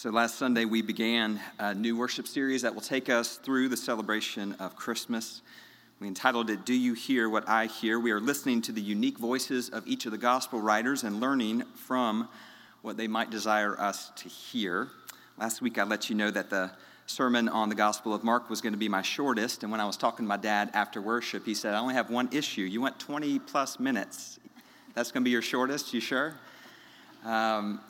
So, last Sunday we began a new worship series that will take us through the celebration of Christmas. We entitled it, Do You Hear What I Hear? We are listening to the unique voices of each of the gospel writers and learning from what they might desire us to hear. Last week I let you know that the sermon on the Gospel of Mark was going to be my shortest. And when I was talking to my dad after worship, he said, I only have one issue. You went 20 plus minutes. That's going to be your shortest? You sure? Um,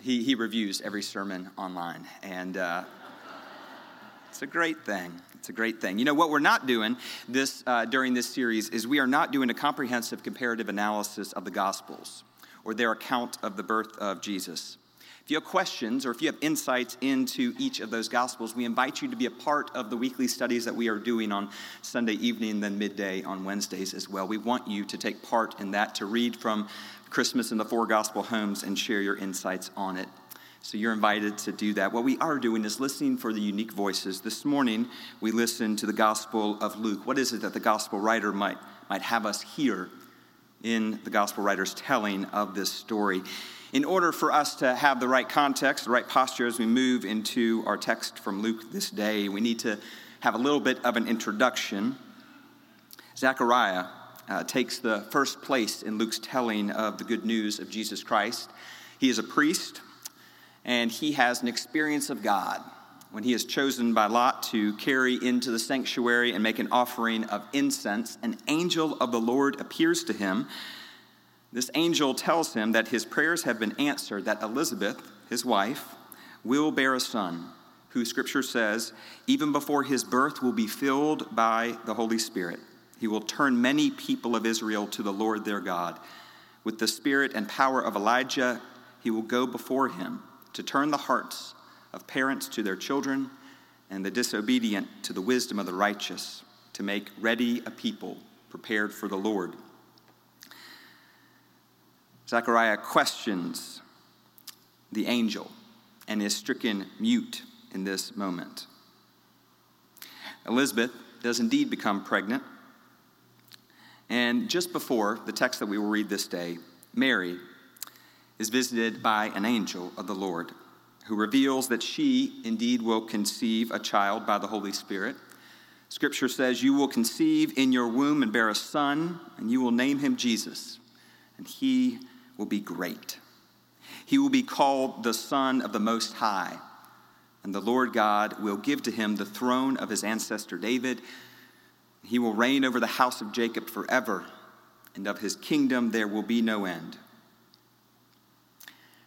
he, he reviews every sermon online. And uh, it's a great thing. It's a great thing. You know, what we're not doing this, uh, during this series is we are not doing a comprehensive comparative analysis of the Gospels or their account of the birth of Jesus. If you have questions or if you have insights into each of those Gospels, we invite you to be a part of the weekly studies that we are doing on Sunday evening, then midday on Wednesdays as well. We want you to take part in that, to read from Christmas in the four gospel homes and share your insights on it. So you're invited to do that. What we are doing is listening for the unique voices. This morning, we listened to the Gospel of Luke. What is it that the Gospel writer might, might have us hear in the Gospel writer's telling of this story? In order for us to have the right context, the right posture as we move into our text from Luke this day, we need to have a little bit of an introduction. Zechariah uh, takes the first place in Luke's telling of the good news of Jesus Christ. He is a priest, and he has an experience of God. When he is chosen by Lot to carry into the sanctuary and make an offering of incense, an angel of the Lord appears to him. This angel tells him that his prayers have been answered, that Elizabeth, his wife, will bear a son, who scripture says, even before his birth, will be filled by the Holy Spirit. He will turn many people of Israel to the Lord their God. With the spirit and power of Elijah, he will go before him to turn the hearts of parents to their children and the disobedient to the wisdom of the righteous, to make ready a people prepared for the Lord. Zechariah questions the angel and is stricken mute in this moment. Elizabeth does indeed become pregnant and just before the text that we will read this day, Mary is visited by an angel of the Lord who reveals that she indeed will conceive a child by the Holy Spirit. Scripture says, You will conceive in your womb and bear a son, and you will name him Jesus, and he will be great. He will be called the Son of the Most High, and the Lord God will give to him the throne of his ancestor David he will reign over the house of Jacob forever, and of his kingdom there will be no end.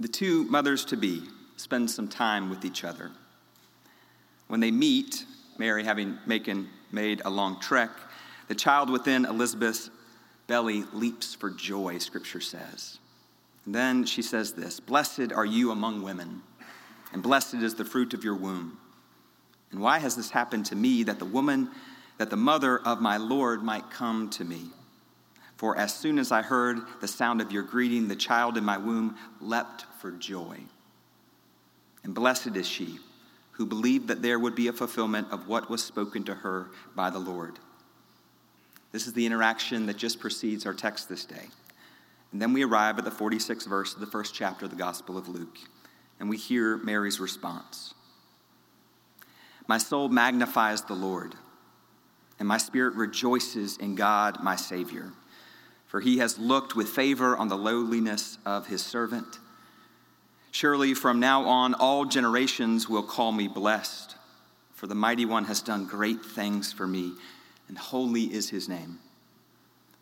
The two mothers to be spend some time with each other. When they meet, Mary having made a long trek, the child within Elizabeth's belly leaps for joy, scripture says. And then she says this Blessed are you among women, and blessed is the fruit of your womb. And why has this happened to me that the woman that the mother of my Lord might come to me. For as soon as I heard the sound of your greeting, the child in my womb leapt for joy. And blessed is she who believed that there would be a fulfillment of what was spoken to her by the Lord. This is the interaction that just precedes our text this day. And then we arrive at the 46th verse of the first chapter of the Gospel of Luke, and we hear Mary's response My soul magnifies the Lord and my spirit rejoices in God, my Savior. For he has looked with favor on the lowliness of his servant. Surely from now on, all generations will call me blessed, for the mighty one has done great things for me, and holy is his name.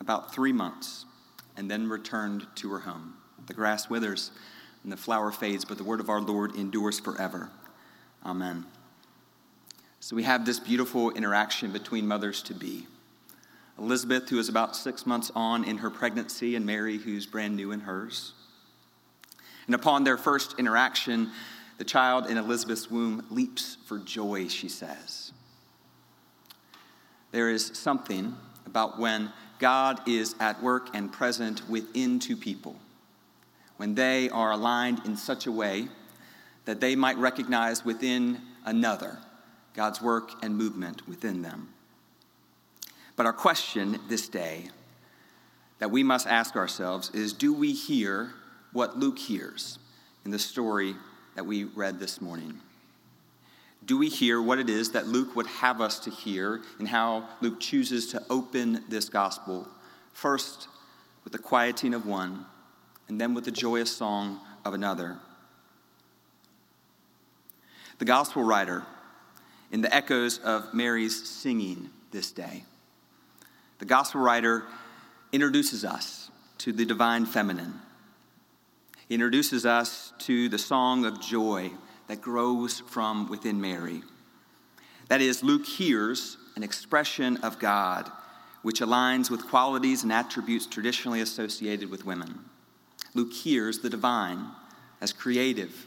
about three months and then returned to her home. The grass withers and the flower fades, but the word of our Lord endures forever. Amen. So we have this beautiful interaction between mothers to be. Elizabeth, who is about six months on in her pregnancy, and Mary, who's brand new in hers. And upon their first interaction, The child in Elizabeth's womb leaps for joy, she says. There is something about when God is at work and present within two people, when they are aligned in such a way that they might recognize within another God's work and movement within them. But our question this day that we must ask ourselves is do we hear what Luke hears in the story that we read this morning? Do we hear what it is that Luke would have us to hear and how Luke chooses to open this gospel? First, with the quieting of one, and then with the joyous song of another. The gospel writer, in the echoes of Mary's singing this day, the gospel writer introduces us to the divine feminine. He introduces us to the song of joy that grows from within Mary. That is, Luke hears an expression of God which aligns with qualities and attributes traditionally associated with women. Luke hears the divine as creative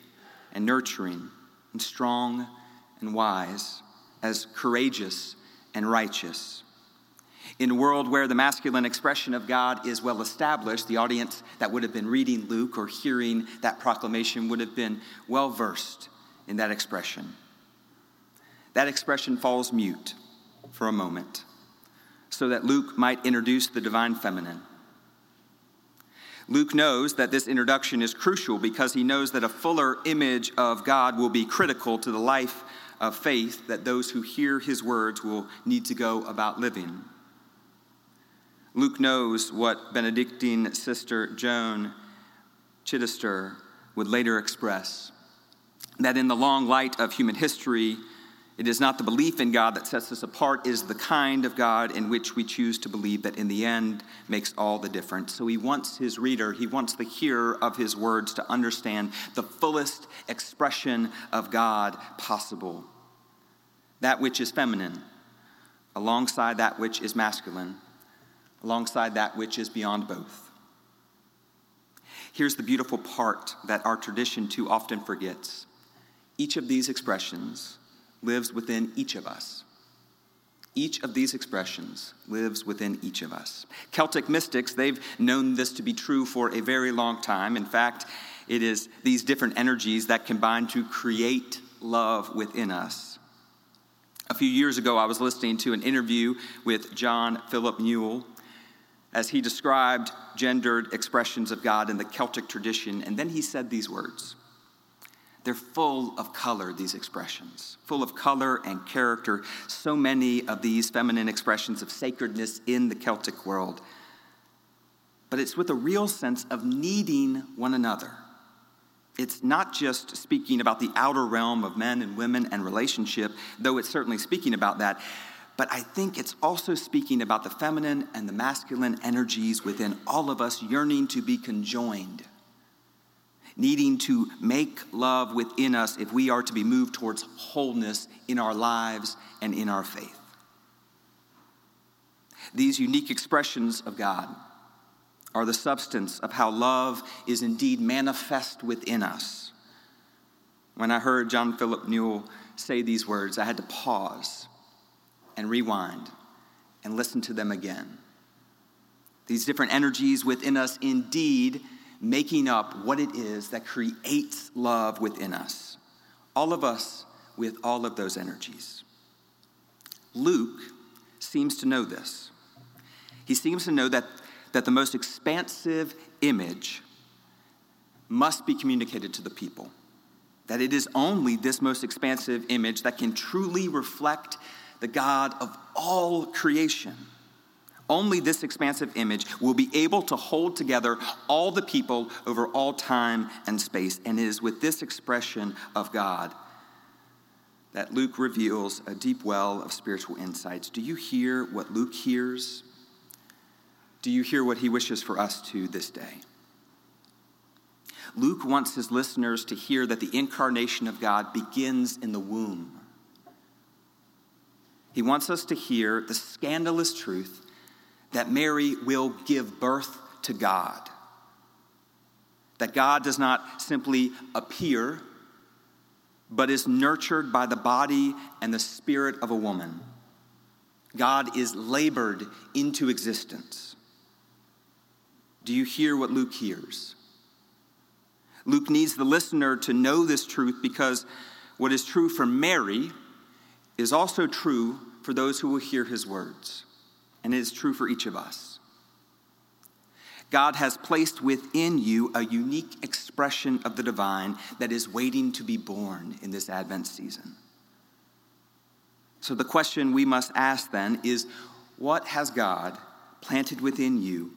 and nurturing and strong and wise, as courageous and righteous. In a world where the masculine expression of God is well established, the audience that would have been reading Luke or hearing that proclamation would have been well versed in that expression. That expression falls mute for a moment so that Luke might introduce the divine feminine. Luke knows that this introduction is crucial because he knows that a fuller image of God will be critical to the life of faith that those who hear his words will need to go about living. Luke knows what Benedictine sister Joan Chittister would later express that in the long light of human history, it is not the belief in God that sets us apart, is the kind of God in which we choose to believe that in the end makes all the difference. So he wants his reader, he wants the hearer of his words to understand the fullest expression of God possible. That which is feminine, alongside that which is masculine, alongside that which is beyond both. Here's the beautiful part that our tradition too often forgets each of these expressions lives within each of us. Each of these expressions lives within each of us. Celtic mystics, they've known this to be true for a very long time. In fact, it is these different energies that combine to create love within us. A few years ago, I was listening to an interview with John Philip Newell, as he described gendered expressions of God in the Celtic tradition. And then he said these words They're full of color, these expressions, full of color and character. So many of these feminine expressions of sacredness in the Celtic world. But it's with a real sense of needing one another. It's not just speaking about the outer realm of men and women and relationship, though it's certainly speaking about that but I think it's also speaking about the feminine and the masculine energies within all of us yearning to be conjoined, needing to make love within us if we are to be moved towards wholeness in our lives and in our faith. These unique expressions of God are the substance of how love is indeed manifest within us. When I heard John Philip Newell say these words, I had to pause and rewind and listen to them again. These different energies within us indeed making up what it is that creates love within us. All of us with all of those energies. Luke seems to know this. He seems to know that, that the most expansive image must be communicated to the people. That it is only this most expansive image that can truly reflect the God of all creation. Only this expansive image will be able to hold together all the people over all time and space. And it is with this expression of God that Luke reveals a deep well of spiritual insights. Do you hear what Luke hears? Do you hear what he wishes for us to this day? Luke wants his listeners to hear that the incarnation of God begins in the womb. He wants us to hear the scandalous truth that Mary will give birth to God. That God does not simply appear but is nurtured by the body and the spirit of a woman. God is labored into existence. Do you hear what Luke hears? Luke needs the listener to know this truth because what is true for Mary is also true for those who will hear his words, and it is true for each of us. God has placed within you a unique expression of the divine that is waiting to be born in this Advent season. So, the question we must ask then is what has God planted within you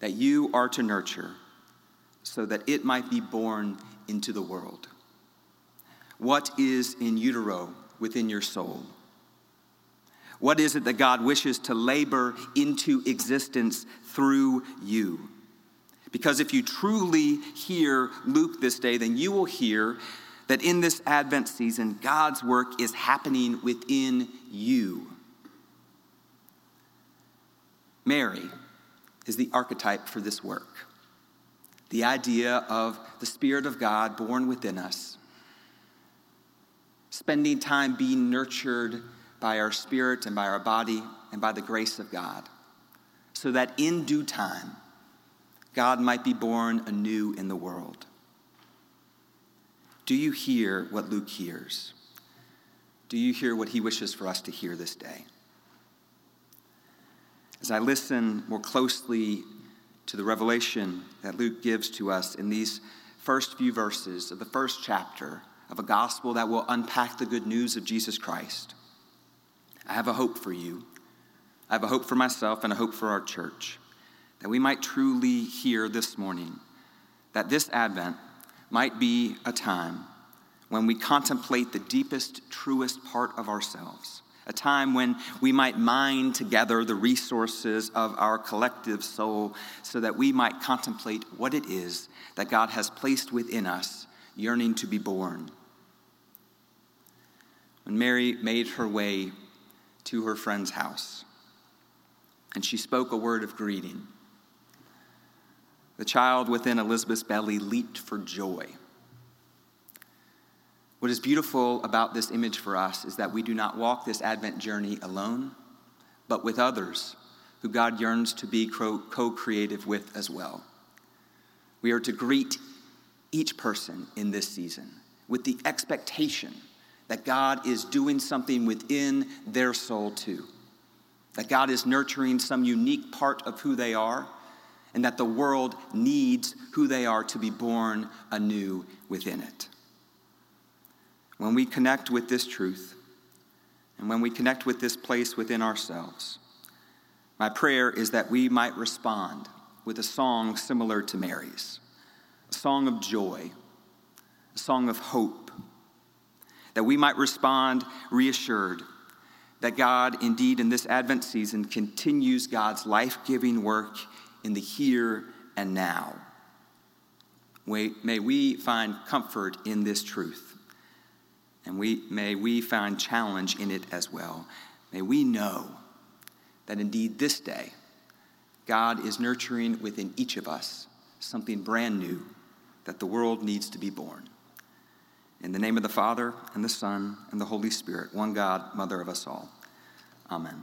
that you are to nurture so that it might be born into the world? What is in utero within your soul? What is it that God wishes to labor into existence through you? Because if you truly hear Luke this day, then you will hear that in this Advent season, God's work is happening within you. Mary is the archetype for this work. The idea of the Spirit of God born within us, spending time being nurtured by our spirit and by our body and by the grace of God, so that in due time, God might be born anew in the world. Do you hear what Luke hears? Do you hear what he wishes for us to hear this day? As I listen more closely to the revelation that Luke gives to us in these first few verses of the first chapter of a gospel that will unpack the good news of Jesus Christ, I have a hope for you. I have a hope for myself and a hope for our church that we might truly hear this morning that this Advent might be a time when we contemplate the deepest, truest part of ourselves, a time when we might mine together the resources of our collective soul so that we might contemplate what it is that God has placed within us, yearning to be born. When Mary made her way to her friend's house and she spoke a word of greeting, the child within Elizabeth's belly leaped for joy. What is beautiful about this image for us is that we do not walk this Advent journey alone, but with others who God yearns to be co creative with as well. We are to greet each person in this season with the expectation that God is doing something within their soul too, that God is nurturing some unique part of who they are and that the world needs who they are to be born anew within it. When we connect with this truth, and when we connect with this place within ourselves, my prayer is that we might respond with a song similar to Mary's a song of joy, a song of hope, that we might respond reassured that God, indeed, in this Advent season, continues God's life giving work in the here and now. May we find comfort in this truth, and we, may we find challenge in it as well. May we know that indeed this day, God is nurturing within each of us something brand new that the world needs to be born. In the name of the Father, and the Son, and the Holy Spirit, one God, Mother of us all. Amen.